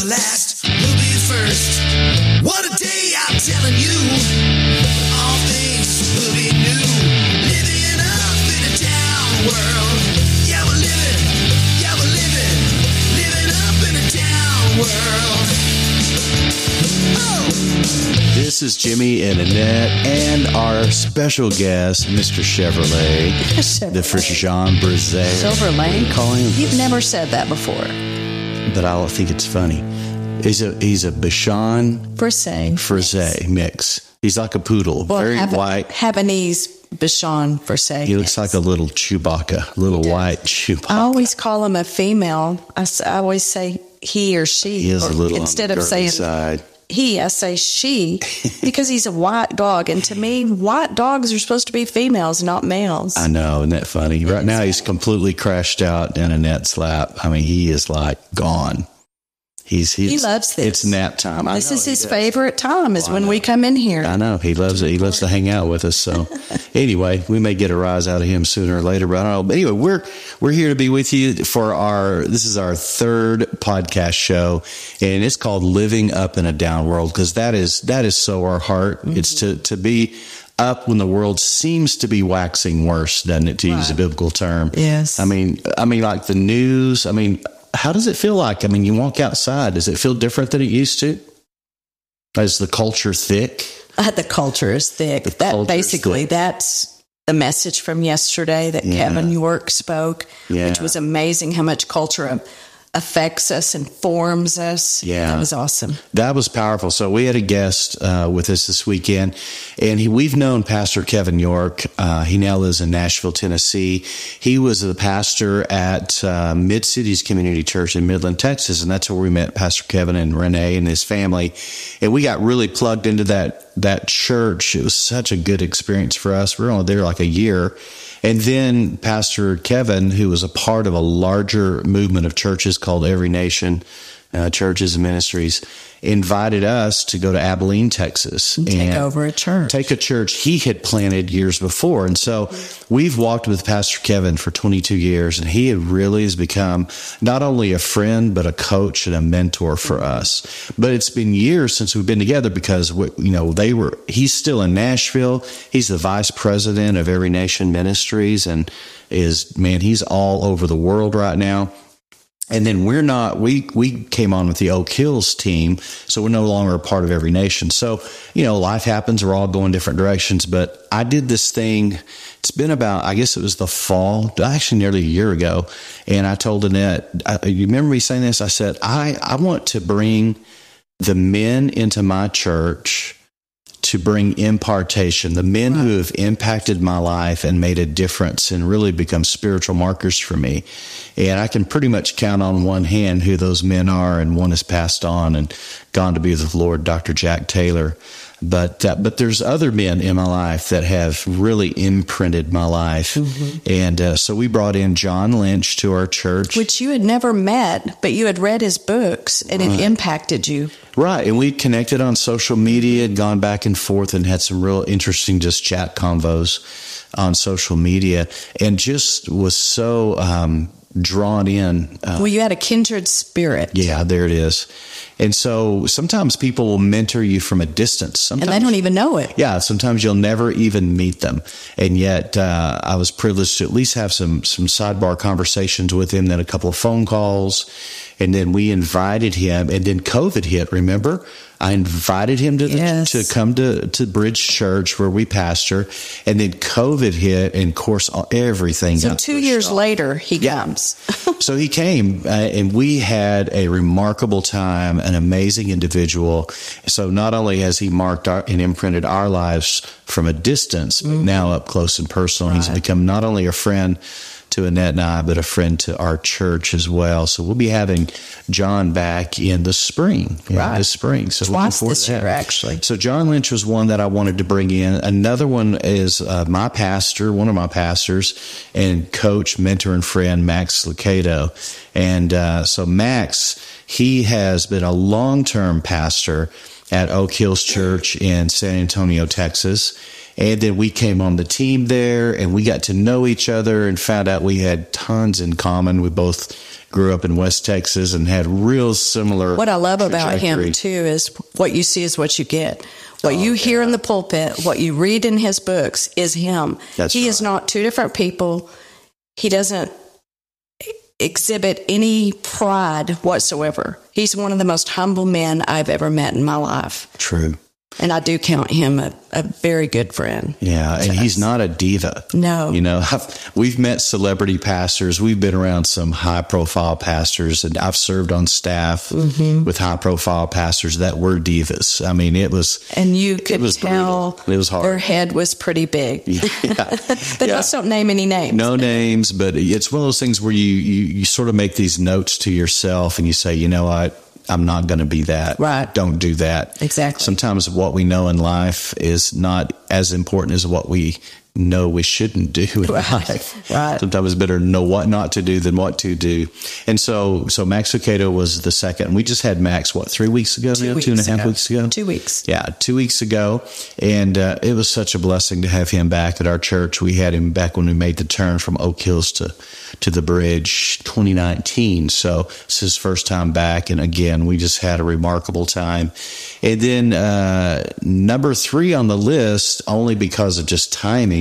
the last will be the first. What a day, I'm telling you. All things will be new. Living up in a down world. Yeah, we're living. Yeah, we're living. Living up in a down world. Oh. This is Jimmy and Annette and our special guest, Mr. Chevrolet, the Jean Brisset. Silver Lane? Call him. You've never said that before. But I think it's funny. He's a he's a Bichon Brisset. Frise mix. He's like a poodle, Well, very Hab- white. Habanese Bichon Frise. He looks like a little Chewbacca, little white Chewbacca. I always call him a female. I, I always say he or she. He is or a little instead of saying side. he, I say she because he's a white dog. And to me, white dogs are supposed to be females, not males. I know, isn't that funny? Right now, he's completely crashed out in a Annette's lap. I mean, he is like gone. He's, he's He loves this. It's nap time. I this know is his does. favorite time is Well, when we come in here. I know he loves it. He loves to hang out with us. So, anyway, we may get a rise out of him sooner or later. But I don't know. But anyway, we're we're here to be with you for our. This is our third podcast show, and it's called "Living Up in a Down World" because that is that is so our heart. Mm-hmm. It's to to be up when the world seems to be waxing worse, doesn't it? To use a biblical term. Yes. I mean, I mean, like the news. I mean, how does it feel like? I mean, you walk outside. Does it feel different than it used to? Is the culture thick? Uh, the culture is thick. The that basically thick. that's the message from yesterday that Yeah. Kevin York spoke, Yeah. which was amazing how much culture affects us and forms us. Yeah. that was awesome. That was powerful. So we had a guest uh, with us this weekend, and he, we've known Pastor Kevin York. Uh, he now lives in Nashville, Tennessee. He was the pastor at uh, Mid Cities Community Church in Midland, Texas, and that's where we met Pastor Kevin and Renee and his family. And we got really plugged into that that church. It was such a good experience for us. We were only there like a year. And then Pastor Kevin, who was a part of a larger movement of churches called Every Nation uh, Churches and Ministries, invited us to go to Abilene, Texas, and Take over a church. take a church he had planted years before. And so we've walked with Pastor Kevin for 22 years, and he really has become not only a friend, but a coach and a mentor for us. But it's been years since we've been together because, we, you know, they were, he's still in Nashville. He's the vice president of Every Nation Ministries and is, man, he's all over the world right now. And then we're not, we, we came on with the Oak Hills team. So we're no longer a part of every nation. So, you know, life happens. We're all going different directions. But I did this thing. It's been about, I guess it was the fall, actually nearly a year ago. And I told Annette, I, you remember me saying this? I said, I, I want to bring the men into my church to bring impartation, the men who have impacted my life and made a difference and really become spiritual markers for me. And I can pretty much count on one hand who those men are, and one has passed on and gone to be with the Lord, Dr. Jack Taylor. But uh, but there's other men in my life that have really imprinted my life, and uh, so we brought in John Lynch to our church. which you had never met, but you had read his books and it impacted you. Right. And we connected on social media, had gone back and forth and had some real interesting just chat convos on social media and just was so um, drawn in. Uh, Well, you had a kindred spirit. yeah, there it is. And so sometimes people will mentor you from a distance. Sometimes And they don't even know it. yeah, sometimes you'll never even meet them, and yet uh, I was privileged to at least have some some sidebar conversations with him, then a couple of phone calls, and then we invited him, and then COVID hit. Remember, I invited him to the, Yes. to come to to Bridge Church where we pastor, and then COVID hit, and of course everything. So got two years off. later, he Yeah. comes. So he came, uh, and we had a remarkable time, an amazing individual. So not only has he marked our, and imprinted our lives from a distance, but now up close and personal, he's become not only a friend to Annette and I, but a friend to our church as well. So we'll be having John back in the spring, in Right. the spring. So looking Twice forward this to that. actually. So John Lynch was one that I wanted to bring in. Another one is uh, my pastor, one of my pastors, and coach, mentor, and friend Max Lucado. And uh, so Max, he has been a long-term pastor at Oak Hills Church in San Antonio, Texas. And then we came on the team there and we got to know each other and found out we had tons in common. We both grew up in West Texas and had real similar. What I love about him too is what you see is what you get. What you oh, hear in the pulpit, what you read in his books is him. That's he is not two different people. He doesn't exhibit any pride whatsoever. He's one of the most humble men I've ever met in my life. True. And I do count him a, a very good friend. Yeah, and he's not a diva. No. You know, I've, we've met celebrity pastors. We've been around some high profile pastors, and I've served on staff Mm-hmm. with high profile pastors that were divas. I mean, it was. And you could was tell brutal. It was hard. their head was pretty big. Yeah. but Yeah. let's don't name any names. no names, but it's one of those things where you, you, you sort of make these notes to yourself and you say, you know what? I'm not going to be that. Right. Don't do that. Exactly. Sometimes what we know in life is not as important as what we know we shouldn't do in Right. life. Right. Sometimes it's better to know what not to do than what to do. And so, so Max Lucado was the second. We just had Max, what, three weeks ago? Two now? Two weeks half ago. weeks ago? Two weeks. Yeah, two weeks ago. And uh, it was such a blessing to have him back at our church. We had him back when we made the turn from Oak Hills to, to the bridge 2019. So it's his first time back. And again, we just had a remarkable time. And then uh, number three on the list, only because of just timing,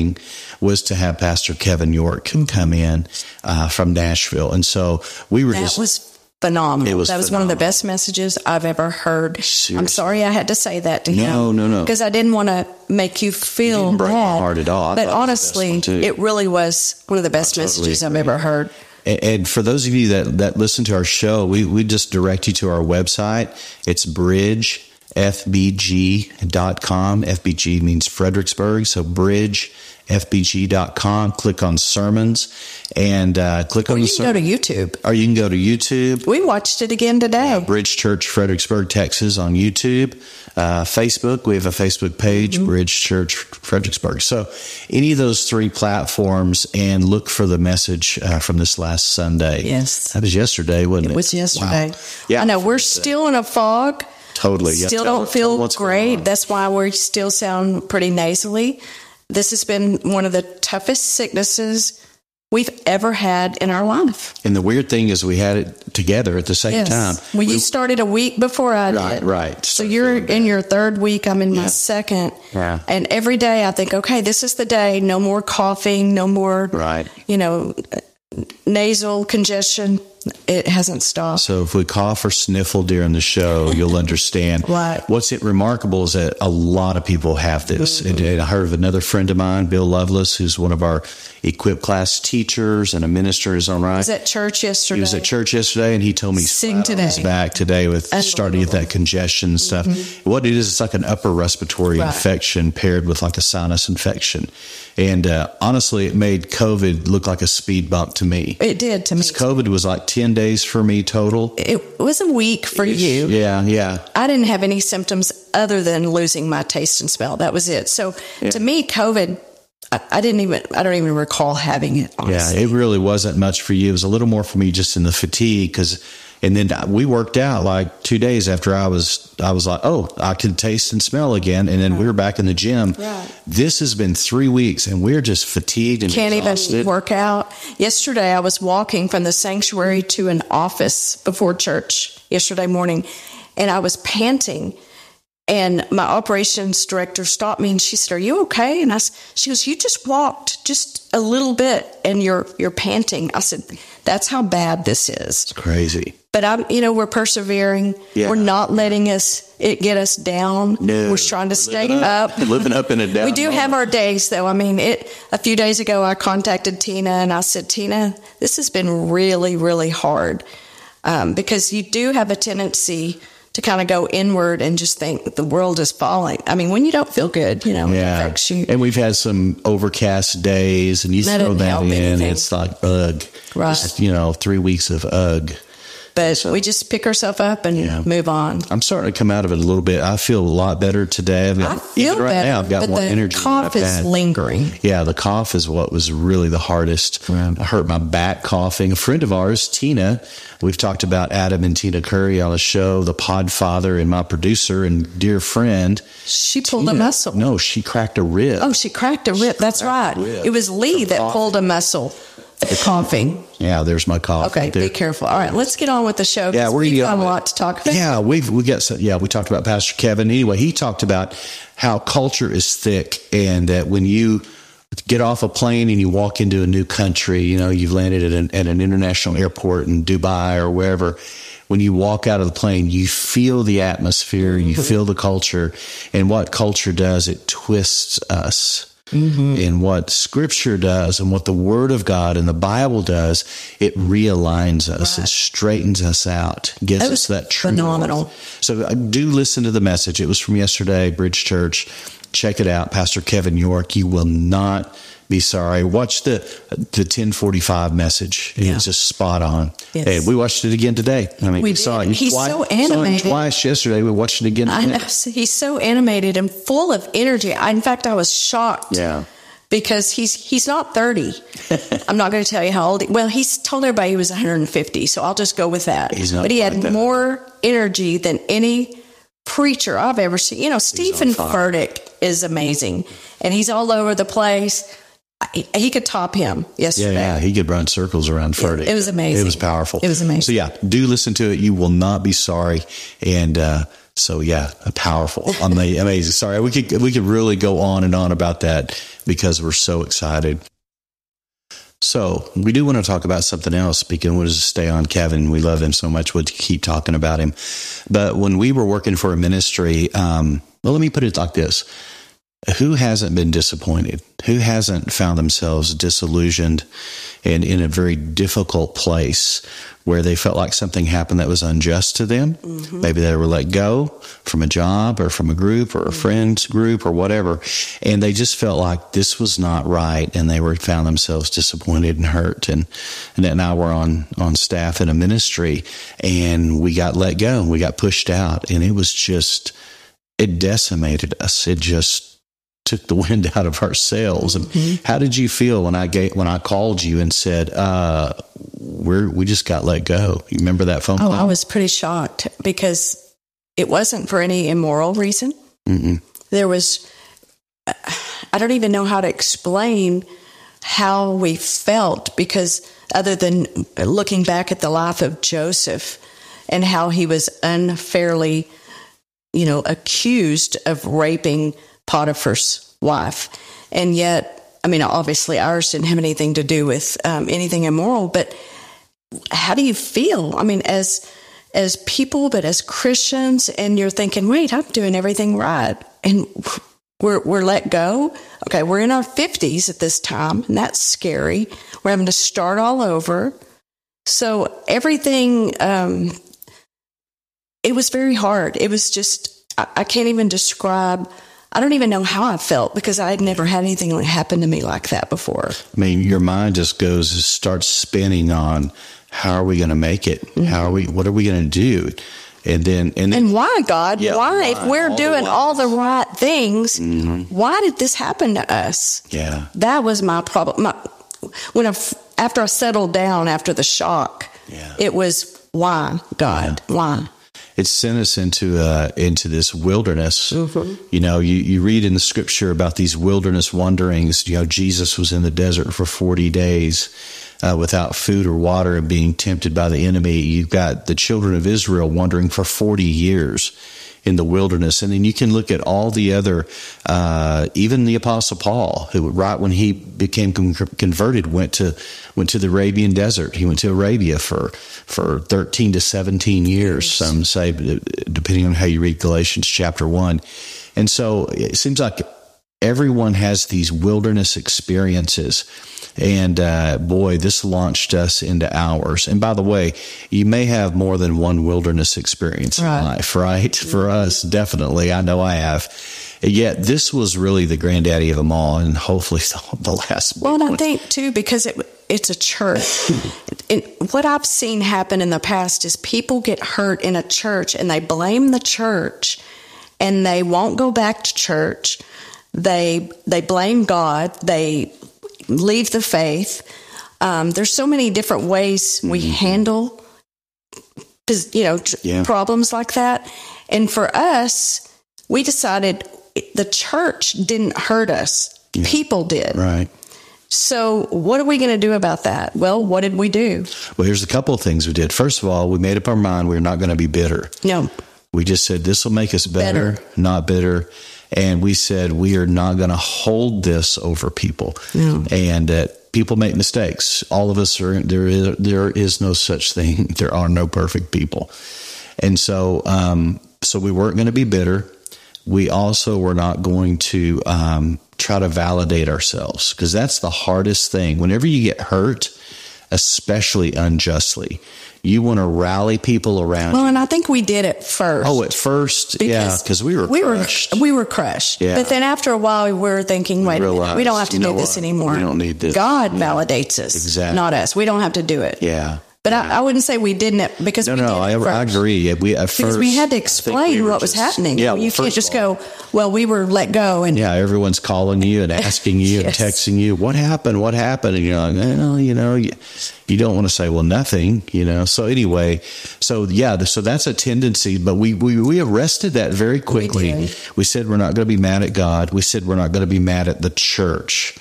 was to have Pastor Kevin York come in uh, from Nashville. And so we were That just. was phenomenal. It was that was one of the best messages I've ever heard. I'm sorry I had to say that to him. No, no, no. Because I didn't want to make you feel didn't break my bad. heart at all. I But thought it was the best honestly, it really was one of the best I totally messages I've ever heard. And- And for those of you that, that listen to our show, we, we just direct you to our website. It's bridgefbg.com. FBG means Fredericksburg. So bridgefbg.com. Click on sermons and uh, click Or on you the can go to. YouTube. Or you can go to YouTube. We watched it again today. Bridge Church Fredericksburg, Texas on YouTube. Uh, Facebook, we have a Facebook page, Mm-hmm. Bridge Church Fredericksburg. So any of those three platforms and look for the message uh, from this last Sunday. Yes. That was yesterday, wasn't it? It was yesterday. Wow. Yeah. I know we're still in a fog. Totally. Still Tell- don't feel great. That's why we still sound pretty nasally. This has been one of the toughest sicknesses we've ever had in our life. And the weird thing is we had it together at the same time. Well, you started a week before I Right, did. right. Right. So Started you're in your third week. I'm in my second. Yeah. And every day I think, okay, this is the day. No more coughing. No more, Right. you know, nasal congestion. It hasn't stopped. So if we cough or sniffle during the show, you'll understand. Right. What's it remarkable is that a lot of people have this. And I heard of another friend of mine, Bill Lovelace, who's one of our equipped class teachers and a minister is on right. was at church yesterday. He was at church yesterday, and he told me Sing today. his back today with starting get that congestion and stuff. What it is, it's like an upper respiratory Mm-hmm. Right. infection paired with like a sinus infection, and uh, honestly, it made COVID look like a speed bump to me. It did to me. COVID was like ten days for me total. It was a week for you. Yeah, yeah. I didn't have any symptoms other than losing my taste and smell. That was it. So to me, COVID, I, didn't even, I don't even recall having it. Yeah, it really wasn't much for you. It was a little more for me just in the fatigue because, and then we worked out like two days after I was, I was like, oh, I can taste and smell again. And then we were back in the gym. Right. This has been three weeks and we're just fatigued and Can't exhausted. even work out. Yesterday, I was walking from the sanctuary to an office before church yesterday morning, and I was panting. And my operations director stopped me and she said, "Are you okay?" And I, she goes, "You just walked just a little bit, and you're you're panting." I said, "That's how bad this is." It's crazy. But I'm, you know, we're persevering. Yeah. We're not letting us it get us down. No. We're trying to stay Living up. Living up in a down. We do have our days, though. I mean, it. A few days ago, I contacted Tina and I said, Tina, this has been really, really hard um, because you do have a tendency to kind of go inward and just think the world is falling. I mean, when you don't feel good, you know, it Yeah. affects you. And we've had some overcast days and you That throw that in. anything. It's like ugh. Right. Just, you know, three weeks of ugh. But we just pick ourselves up and Yeah. move on. I'm starting to come out of it a little bit. I feel a lot better today. I've got, I feel right better, now, I've got but more the energy. cough is had. lingering. Yeah, the cough is what was really the hardest. I hurt my back coughing. A friend of ours, Tina, we've talked about Adam and Tina Curry on the show, the podfather and my producer and dear friend. She pulled a muscle. No, she cracked a rib. Oh, she cracked a rib. That's right. rib. It was Lee that pulled a muscle. Coughing. Yeah, there's my cough. Okay, There- be careful. All right, let's get on with the show. Yeah, we're we've got a lot to talk about. Yeah, we've we got some, yeah, we talked about Pastor Kevin. Anyway, he talked about how culture is thick and that when you get off a plane and you walk into a new country, you know, you've landed at an, at an international airport in Dubai or wherever. When you walk out of the plane, you feel the atmosphere, you mm-hmm. feel the culture, and what culture does, it twists us. Mm-hmm. And what scripture does and what the word of God and the Bible does, it realigns us, it straightens us out, gives That us that true phenomenal. So I do listen to the message. It was from yesterday, Bridge Church. Check it out, Pastor Kevin York. You will not be sorry. Watch the the ten forty five message. Yeah. It's just spot on. Yes. Hey, we watched it again today. I mean, We saw it. He's twice, so animated. twice yesterday. We watched it again. I know. He's so animated and full of energy. I, in fact, I was shocked. Yeah. Because he's he's not 30. I'm not going to tell you how old. He, well, he's told everybody he was 150, so I'll just go with that. He's not but he had that. more energy than any preacher I've ever seen. You know, Steven. Furtick is amazing, and he's all over the place. He could top him Yeah, yesterday. yeah, he could run circles around Furtick. it was amazing. It was powerful. It was amazing. So yeah, do listen to it. You will not be sorry. And uh, so yeah, powerful, Ama- amazing. Sorry, we could we could really go on and on about that because we're so excited. So we do want to talk about something else because we want to stay on Kevin. We love him so much. We'll keep talking about him. But when we were working for a ministry, um, well, let me put it like this who hasn't been disappointed? Who hasn't found themselves disillusioned and in a very difficult place where they felt like something happened that was unjust to them? Mm-hmm. Maybe they were let go from a job or from a group or a mm-hmm. friend's group or whatever. And they just felt like this was not right and they were found themselves disappointed and hurt. And, and then now we're on, on staff in a ministry and we got let go and we got pushed out and it was just, it decimated us. It just took the wind out of our sails. And how did you feel when I gave, when I called you and said, uh, we're, we just got let go? You remember that phone Oh, call? I was pretty shocked because it wasn't for any immoral reason. There was, I don't even know how to explain how we felt because other than looking back at the life of Joseph and how he was unfairly, you know, accused of raping Potiphar's wife. And yet, I mean, obviously ours didn't have anything to do with um, anything immoral, but how do you feel? I mean, as as people, but as Christians, and you're thinking, wait, I'm doing everything right, and we're we're let go. Okay, we're in our fifties at this time, and that's scary. We're having to start all over. So everything, um, it was very hard. It was just I, I can't even describe. I don't even know how I felt because I had never had anything happen to me like that before. I mean, your mind just goes, starts spinning on how are we going to make it? Mm-hmm. How are we, what are we going to do? And then, and, then, And why, God? Yeah, why, if we're All doing whys. all the right things, mm-hmm. why did this happen to us? yeah, That was my problem. My, when I, after I settled down after the shock, Yeah. it was why, God? Why? It sent us into uh, into this wilderness. You know, you, you read in the scripture about these wilderness wanderings. You know, Jesus was in the desert for forty days uh, without food or water and being tempted by the enemy. You've got the children of Israel wandering for forty years in the wilderness, and then you can look at all the other, uh, even the Apostle Paul, who right when he became con- converted went to went to the Arabian desert. He went to Arabia for for thirteen to seventeen years. Some say, depending on how you read Galatians chapter one, and so it seems like everyone has these wilderness experiences. And uh, boy, this launched us into ours. And by the way, you may have more than one wilderness experience Right. in life, right? For us, definitely. I know I have. Yet this was really the granddaddy of them all, and hopefully the, last. Well, and I think too because it it's a church. and what I've seen happen in the past is people get hurt in a church and they blame the church, and they won't go back to church. They they blame God. They leave the faith. Um, there's so many different ways we handle, you know, Yeah. problems like that. And for us, we decided the church didn't hurt us. People did right. So, what are we going to do about that? Well, what did we do? Well, here's a couple of things we did. First of all, we made up our mind we're not going to be bitter. No. We just said this will make us better, Better. not bitter. And we said we are not going to hold this over people. And that people make mistakes. All of us are there is there is no such thing. There are no perfect people. And so um so we weren't going to be bitter. We also were not going to um try to validate ourselves because that's the hardest thing. Whenever you get hurt, especially unjustly, you want to rally people around Well, you. and I think we did it first. Oh, at first, yeah, because we were we crushed. were we were crushed. Yeah. But then after a while, we were thinking, wait, minute, realized, we don't have to do this what? anymore. We don't need this. God validates us, Exactly. not us. We don't have to do it. yeah. But I, I wouldn't say we didn't because No, we no, did I, I agree. We at Because first we had to explain we what was happening. Yeah, you can't just all, go, well, we were let go and Yeah, everyone's calling you and asking you Yes. and texting you, what happened? What happened? And you're like, well, you know, you, you don't want to say, well, nothing, you know. So anyway, so yeah, so that's a tendency, but we we, we arrested that very quickly. did. we said we're not going to be mad at God. We said we're not going to be mad at the church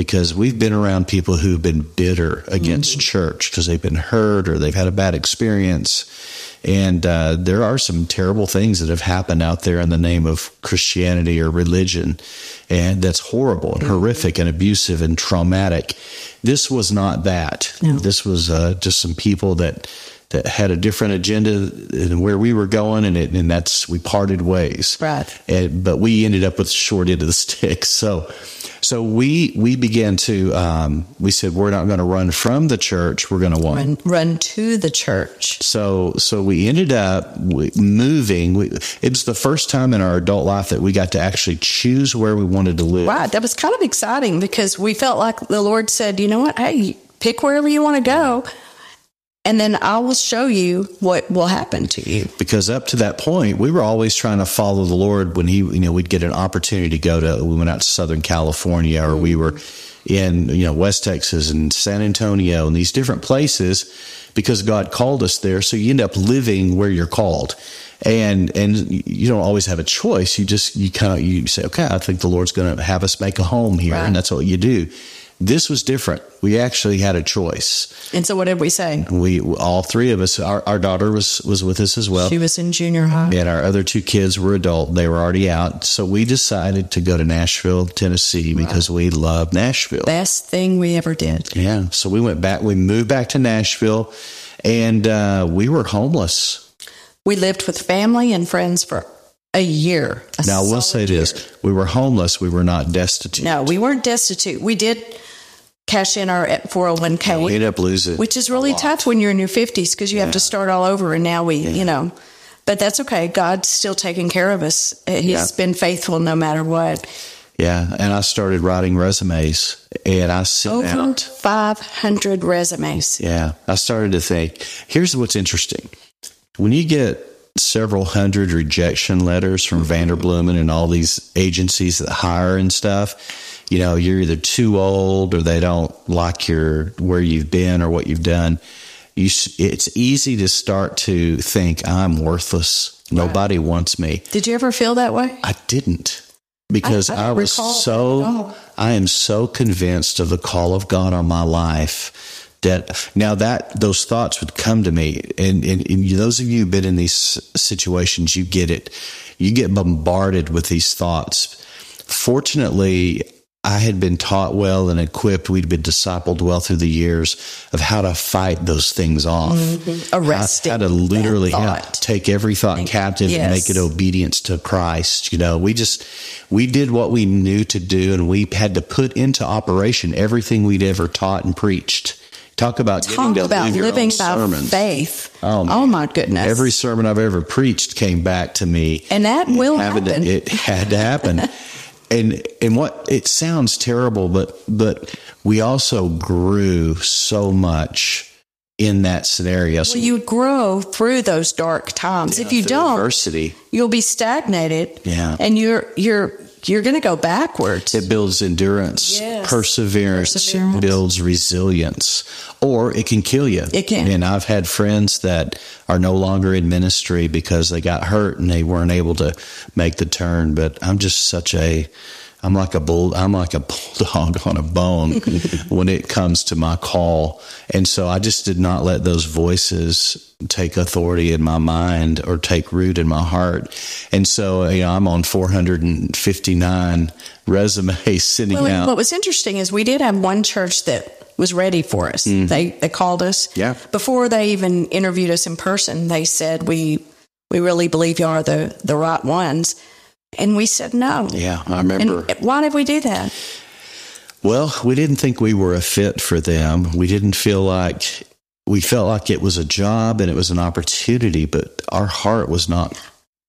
because we've been around people who've been bitter against Mm-hmm. church because they've been hurt or they've had a bad experience. And uh, there are some terrible things that have happened out there in the name of Christianity or religion. And that's horrible and horrific and abusive and traumatic. This was not that. No. This was uh, just some people that that had a different agenda and where we were going, and it, and that's we parted ways. Right. And, but we ended up with the short end of the stick. So, so we we began to um, we said we're not going to run from the church. We're going to run, run to the church. So so we ended up moving. We, it was the first time in our adult life that we got to actually choose where we wanted to live. Right. That was kind of exciting because we felt like the Lord said, you know what? Hey, pick wherever you want to go. And then I will show you what will happen to you. because up to that point we were always trying to follow the lord when he you know we'd get an opportunity to go to we went out to southern california or we were in you know west texas and san antonio and these different places because god called us there. So you end up living where you're called. And and you don't always have a choice. You just you kind of you say okay i think the lord's going to have us make a home here. Right. and that's what you do this was different we actually had a choice And so what did we say? we all three of us our, our daughter was was with us as well She was in junior high. and our other two kids were adult. They were already out. So we decided to go to Nashville, Tennessee because we love Nashville. Best thing we ever did. Yeah. So we went back, we moved back to Nashville and uh, we were homeless. We lived with family and friends for a year. a Now, I will say year. this we were homeless. We were not destitute. No, we weren't destitute. We did cash in our 401k, We ended up losing. which is really tough when you're in your 50s because you have to start all over. And now we, you know, but that's okay. God's still taking care of us. Uh, He's Yeah. been faithful no matter what. Yeah. And I started writing resumes and I sent Over out. 500 resumes. Yeah. I started to think here's what's interesting. When you get several hundred rejection letters from Vanderbloemen and all these agencies that hire and stuff, you know, you're either too old or they don't like your where you've been or what you've done. You, s- it's easy to start to think I'm worthless. Nobody wants me. Did you ever feel that way? I didn't because I- I I, was recall that at so. I am so convinced of the call of God on my life that now that those thoughts would come to me and, and, and those of you who've been in these situations you get it you get bombarded with these thoughts fortunately I had been taught well and equipped. We'd been discipled well through the years of how to fight those things off. Mm-hmm. Arresting How, how to literally yeah, take every thought captive and make it obedience to Christ. You know, we just we did what we knew to do, and we had to put into operation everything we'd ever taught and preached. Talk about Talk about living by sermons. faith. Oh. Oh, my goodness. Every sermon I've ever preached came back to me, and that will having to- happen. it had to happen. and and what it sounds terrible, but but we also grew so much in that scenario. So well, you grow through those dark times. if you don't, adversity, you'll be stagnated. Yeah. And you're you're you're going to go backwards. it builds endurance, Yes. perseverance, Perseverance. builds resilience, or it can kill you. It can. And I've had friends that are no longer in ministry because they got hurt and they weren't able to make the turn. But I'm just such a I'm like a bull. I'm like a bulldog on a bone when it comes to my call, and so I just did not let those voices take authority in my mind or take root in my heart. And so you know, I'm on 459 resumes sitting Well, out. what was interesting is we did have one church that was ready for us. They they called us. Mm. Yeah. Before they even interviewed us in person, they said we we really believe you are the the right ones, and we said no. yeah, I remember. And why did we do that? Well, we didn't think we were a fit for them. We didn't feel like we felt like it was a job and it was an opportunity, but our heart was not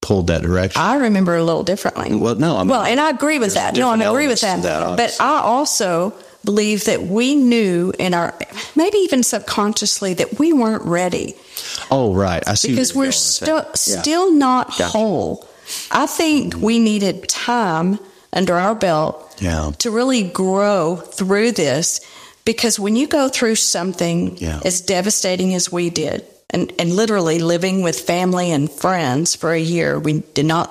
pulled that direction. I remember a little differently. well, no, I mean, Well, and I agree with that. No, I agree with that. that, but. I also believe that we knew in our maybe even subconsciously that we weren't ready oh, right. I see because we're still. Yeah. still not Gotcha. whole. I think we needed time under our belt Yeah. to really grow through this because when you go through something Yeah. as devastating as we did and, and literally living with family and friends for a year we did not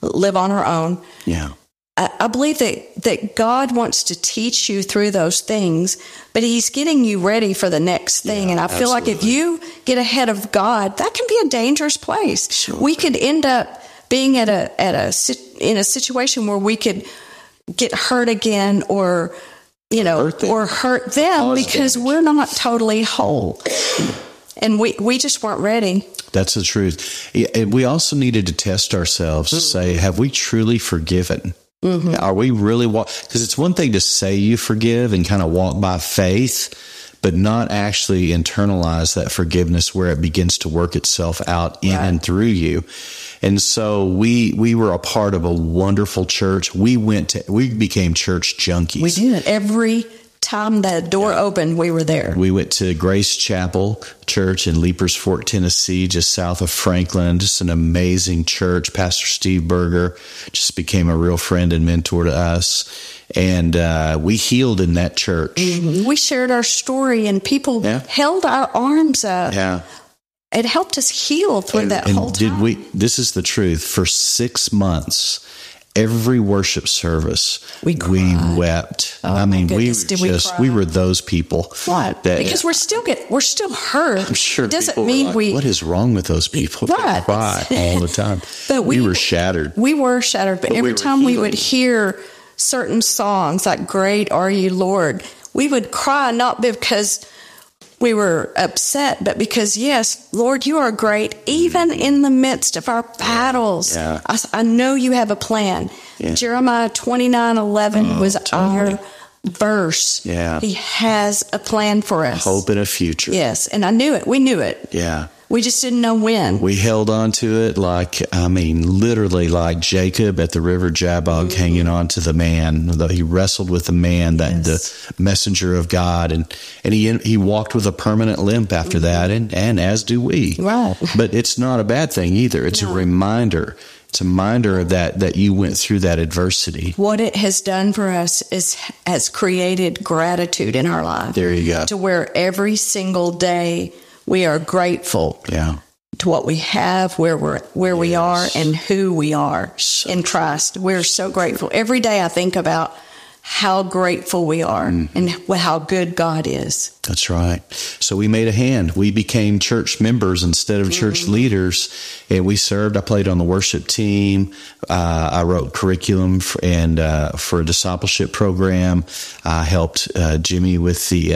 live on our own Yeah. I, I believe that, that God wants to teach you through those things, but He's getting you ready for the next thing. Yeah, and I feel like if you get ahead of God, that can be a dangerous place. Sure. We could end up being at a at a in a situation where we could get hurt again, or you know, Hurt or hurt them Cause because damage. we're not totally whole, and we we just weren't ready. That's the truth. And we also needed to test ourselves to mm. say, have we truly forgiven? Mm-hmm. Are we really walk? Because it's one thing to say you forgive and kind of walk by faith, but not actually internalize that forgiveness where it begins to work itself out in Right. and through you. And so we we were a part of a wonderful church. We went to we became church junkies. We did every time that door opened, we were there. We went to Grace Chapel Church in Leiper's Fork, Tennessee, just south of Franklin. Just an amazing church. Pastor Steve Berger just became a real friend and mentor to us. And uh, we healed in that church. We shared our story, and people Yeah. held our arms up. Yeah. It helped us heal through that and whole did time. we? This is the truth. For six months, every worship service, We cried. wept. Oh, I mean, we goodness, did just cry? we were those people. What? That, because we're still get we're still hurt. I'm sure it doesn't mean like, we What is wrong with those people? Right. cry all the time. But we, we- were shattered. we were shattered. But, But every time we would hear certain songs like "Great Are You, Lord," we would cry not because we were upset, but because yes, Lord, you are great, even mm-hmm. in the midst of our battles. Yeah. I, I know you have a plan. Yeah. Jeremiah twenty nine eleven oh, was our verse. Yeah. he has a plan for us. Hope in a future. Yes, and I knew it. We knew it. Yeah. We just didn't know when. We held on to it like, I mean, literally like Jacob at the river Jabbok Mm-hmm. hanging on to the man. Though He wrestled with the man, that the messenger of God, and, and he he walked with a permanent limp after that, and, and as do we. Mm-hmm. Right. But it's not a bad thing either. It's a reminder. It's a reminder of that that you went through that adversity. what it has done for us is has created gratitude in our life There you go. to where every single day we are grateful Yeah. to what we have where we're where we are and who we are So in Christ we're so grateful every day I think about how grateful we are Mm-hmm. and how good God is That's right. So we made a hand. We became church members instead of church leaders, and we served. I played on the worship team. Uh, I wrote curriculum for, and uh, for a discipleship program. I helped uh, Jimmy with the.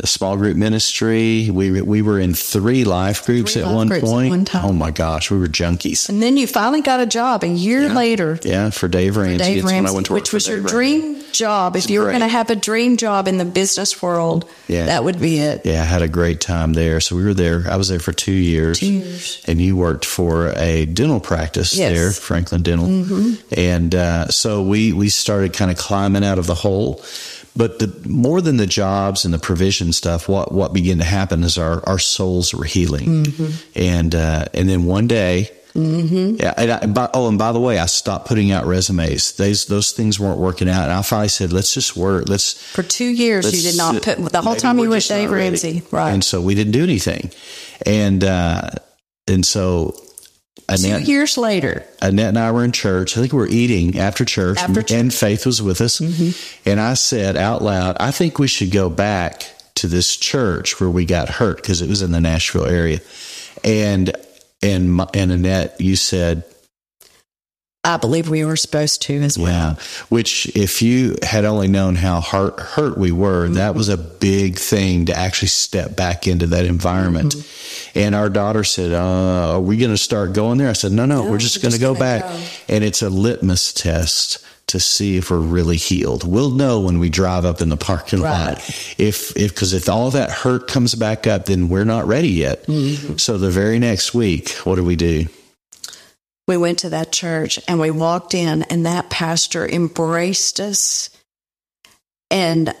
The small group ministry. We we were in three life groups Three at life one groups at point. one time. Oh my gosh, we were junkies. and then you finally got a job a year later Yeah, for Dave Ramsey. Dave when I Ramsey, went to which for was your Dave dream job. If you were going to have a dream job in the business world, Yeah. that would be it. Yeah, I had a great time there. So we were there. I was there for two years. Two years. And you worked for a dental practice Yes. there, Franklin Dental. And uh, so we we started kind of climbing out of the hole. But the more than the jobs and the provision stuff, what what began to happen is our our souls were healing. And uh, and then one day. Mm-hmm. Yeah, and I, by, oh, and by the way, I stopped putting out resumes. Those those things weren't working out, and I finally said, "Let's just work. Let's For two years, you did not put the whole time you we're Dave. Ramsey, right? And so we didn't do anything, and uh, and so Annette, Two years later. Annette and I were in church. I think we were eating after church, After church. and Faith was with us. Mm-hmm. And I said out loud, I think we should go back to this church where we got hurt because it was in the Nashville area. And and and Annette, you said, I believe we were supposed to as well. yeah. Which, if you had only known how hurt hurt we were, that was a big thing to actually step back into that environment. And our daughter said, uh, "Are we going to start going there?" I said, "No, no, we're just going to go back." go. And it's a litmus test to see if we're really healed. We'll know when we drive up in the parking Right. lot if if because if all that hurt comes back up, then we're not ready yet. Mm-hmm. So the very next week, what do we do? We went to that church and we walked in, and that pastor embraced us. And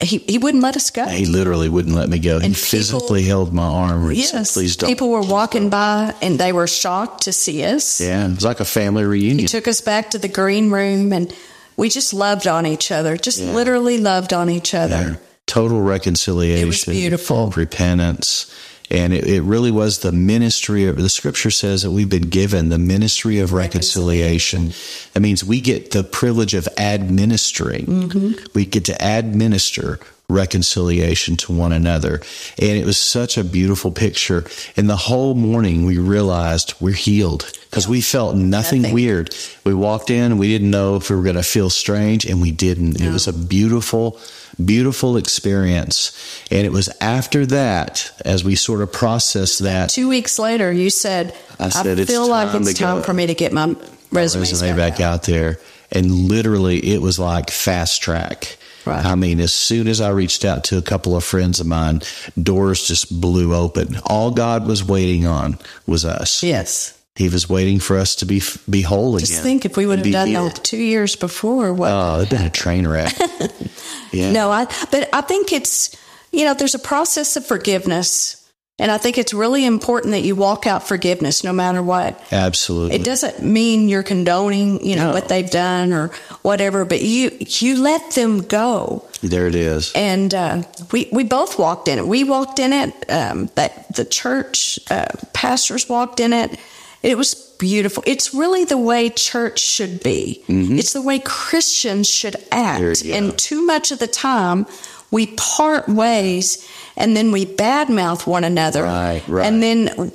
he, he wouldn't let us go. He literally wouldn't let me go. he people- physically held my arm. and said, Yes. Please don't. People were walking by and they were shocked to see us. Yeah, it was like a family reunion. He took us back to the green room and we just loved on each other, just Yeah. literally loved on each other. Yeah. Total reconciliation. It was beautiful. Repentance. And it, it really was the ministry of the scripture says that we've been given the ministry of reconciliation. That means we get the privilege of administering. Mm-hmm. We get to administer reconciliation to one another. And it was such a beautiful picture. And the whole morning we realized we're healed because we felt nothing, Nothing. weird. We walked in, we didn't know if we were going to feel strange, and we didn't. It was a beautiful, beautiful experience. And it was after that, as we sort of processed that, Two weeks later, you said, I I, said, "It's feel like it's to go." time for me to get my resumes resume back, back out there. And literally, it was like fast track. Right. I mean, as soon as I reached out to a couple of friends of mine, doors just blew open. All God was waiting on was us. Yes. He was waiting for us to be be whole again. Just think if we would have done healed. that two years before, what? Oh, it'd been a train wreck. yeah. No, I but I think it's you know, there's a process of forgiveness. And I think it's really important that you walk out forgiveness no matter what. Absolutely. It doesn't mean you're condoning, you know, No. what they've done or whatever, but you you let them go. There it is. And uh, we we both walked in it. We walked in it. Um, that the church uh, pastors walked in it. It was beautiful. It's really the way church should be. It's the way Christians should Mm-hmm. Act. And too much of the time, we part ways and then we badmouth one another. Right, right. And then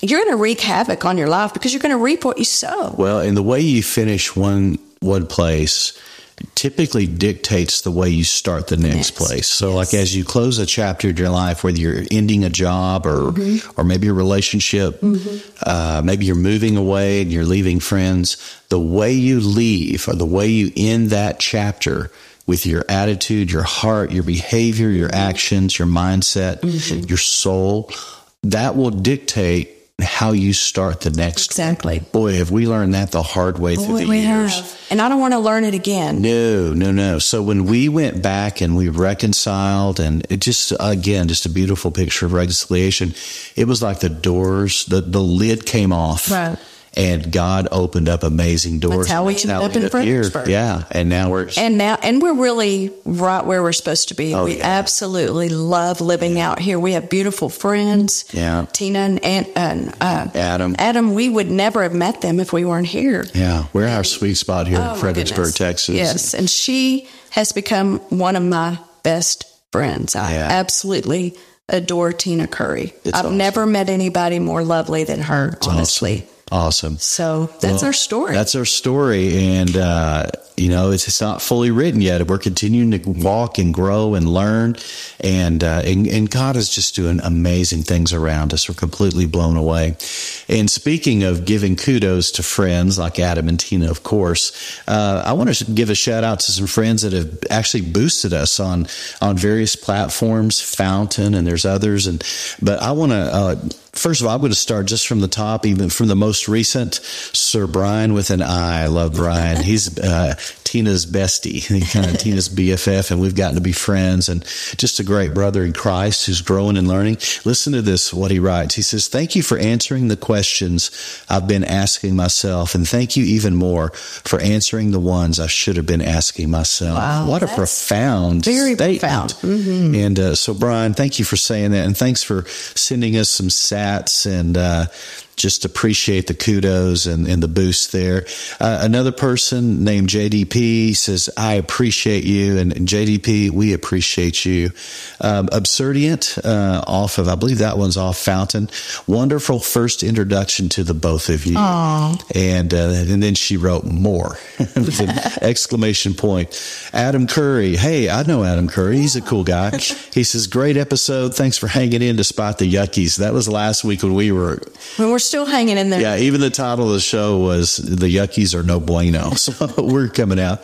you're going to wreak havoc on your life because you're going to reap what you sow. Well, and the way you finish one one place typically dictates the way you start the next Next. place. So like as you close a chapter in your life, whether you're ending a job or mm-hmm. or maybe a relationship, mm-hmm. uh, maybe you're moving away and you're leaving friends, the way you leave or the way you end that chapter with your attitude, your heart, your behavior, your mm-hmm. actions, your mindset, your soul, that will dictate how you start the next Exactly. Boy, have we learned that the hard way through the we years. have. And I don't want to learn it again. No, no, no. So when we went back and we reconciled, and it just again, just a beautiful picture of reconciliation. It was like the doors, the the lid came off, Right. And God opened up amazing doors. That's how we That's ended up in. Fredericksburg. Yeah, and now we're And now, and we're really right where we're supposed to be. Oh, we yeah. absolutely love living out here. We have beautiful friends. Yeah. Tina and, and, and uh, Adam. Adam, we would never have met them if we weren't here. yeah, we're our sweet spot here Oh, in Fredericksburg. Texas. Yes. And she has become one of my best friends. I Yeah. absolutely adore Tina Curry. It's I've awesome. never met anybody more lovely than her, honestly. awesome. So that's Well, our story. That's our story, and uh, you know it's, it's not fully written yet. We're continuing to walk and grow and learn, and, uh, and and God is just doing amazing things around us. We're completely blown away. And speaking of giving kudos to friends like Adam and Tina, of course, uh, I want to give a shout out to some friends that have actually boosted us on on various platforms, Fountain, and there's others. And but I want to. First of all, I'm going to start just from the top, even from the most recent. Sir Brian with an I. I love Brian. He's uh, Tina's bestie, kind of Tina's BFF, and we've gotten to be friends and just a great brother in Christ who's growing and learning. Listen to this, what he writes. He says, Thank you for answering the questions I've been asking myself, and thank you even more for answering the ones I should have been asking myself. Wow, what a profound very statement. profound. Mm-hmm. And uh, so, Brian, thank you for saying that, and thanks for sending us some sats and uh, just appreciate the kudos and, and the boost there. Uh, another person named JDP says, I appreciate you. And, and JDP, we appreciate you. Um, Absurdient, uh, off of, I believe that one's off Fountain. Wonderful first introduction to the both of you. And, uh, and then she wrote more. Exclamation point. Adam Curry. Hey, I know Adam Curry. He's a cool guy. He says, great episode. Thanks for hanging in despite the yuckies. That was last week when we were When we're still hanging in there. yeah, even the title of the show was "The Yuckies Are No Bueno," so we're coming out.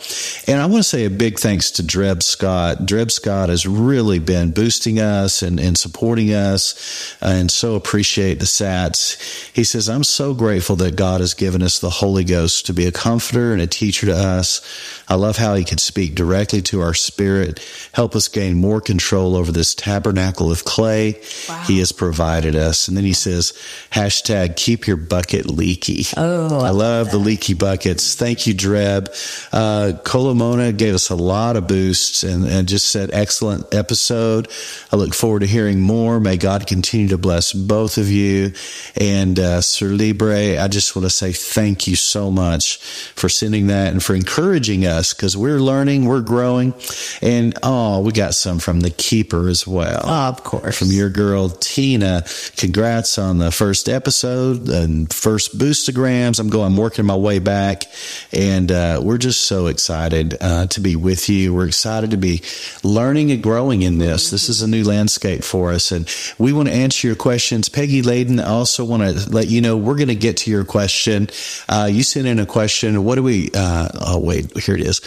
And I want to say a big thanks to Dreb Scott. Dreb Scott has really been boosting us and, and supporting us, uh, and so appreciate the Sats. He says, "I'm so grateful that God has given us the Holy Ghost to be a comforter and a teacher to us. I love how He can speak directly to our spirit, help us gain more control over this tabernacle of clay He has provided us." And then he says, "Hashtag keep your bucket leaky." Oh, I love the leaky buckets. Thank you, Dreb. Uh, Colomona gave us a lot of boosts and, and just said, excellent episode. I look forward to hearing more. May God continue to bless both of you. And uh, Sir Libre, I just want to say thank you so much for sending that and for encouraging us because we're learning, we're growing. And oh, we got some from the keeper as well of course. from your girl Tina. Congrats on the first episode and first boostograms. I'm going, I'm working my way back, and uh, we're just so excited uh, to be with you. We're excited to be learning and growing in this. This is a new landscape for us, and we want to answer your questions. Peggy Layden, I also want to let you know we're going to get to your question. Uh, you sent in a question. What do we? Uh, oh, wait, here it is.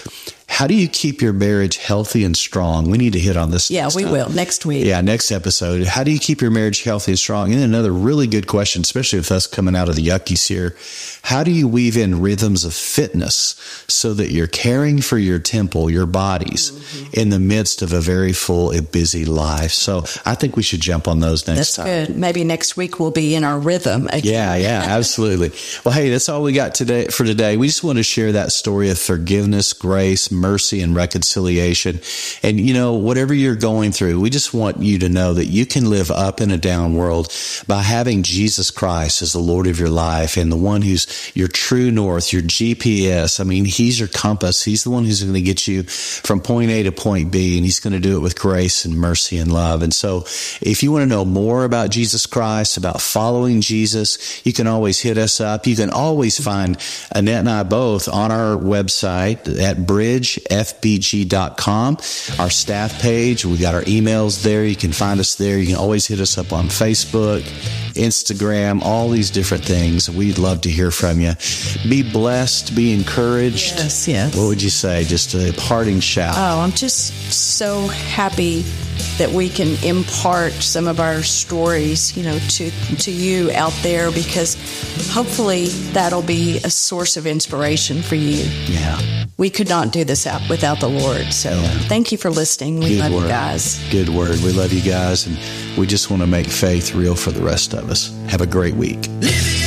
How do you keep your marriage healthy and strong? We need to hit on this. Yeah, we time. will next week. Yeah, next episode. How do you keep your marriage healthy and strong? And another really good question, especially with us coming out of the yuckies here. How do you weave in rhythms of fitness so that you're caring for your temple, your bodies, Mm-hmm. in the midst of a very full and busy life? So I think we should jump on those next That's time. good. Maybe next week we'll be in our rhythm again. Yeah, yeah, absolutely. Well, hey, that's all we got today for today. We just want to share that story of forgiveness, grace, mercy, and reconciliation. And you know, whatever you're going through, we just want you to know that you can live up in a down world by having Jesus Christ as the Lord of your life and the one who's your true north, your GPS. I mean, he's your compass. He's the one who's going to get you from point A to point B, and he's going to do it with grace and mercy and love. And so, if you want to know more about Jesus Christ, about following Jesus, you can always hit us up. You can always find Annette and I both on our website at bridgefbg.com, our staff page. We've got our emails there. You can find us there. You can always hit us up on Facebook, Instagram, all these different things. We'd love to hear from you. Be blessed, be encouraged. Yes, yes. What would you say? Just a parting shout. Oh, I'm just so happy that we can impart some of our stories, you know, to to you out there because hopefully that'll be a source of inspiration for you. yeah. We could not do this out without the Lord. So thank you for listening. We Good love word. you guys. Good word. We love you guys, and we just want to make faith real for the rest of us. Have a great week.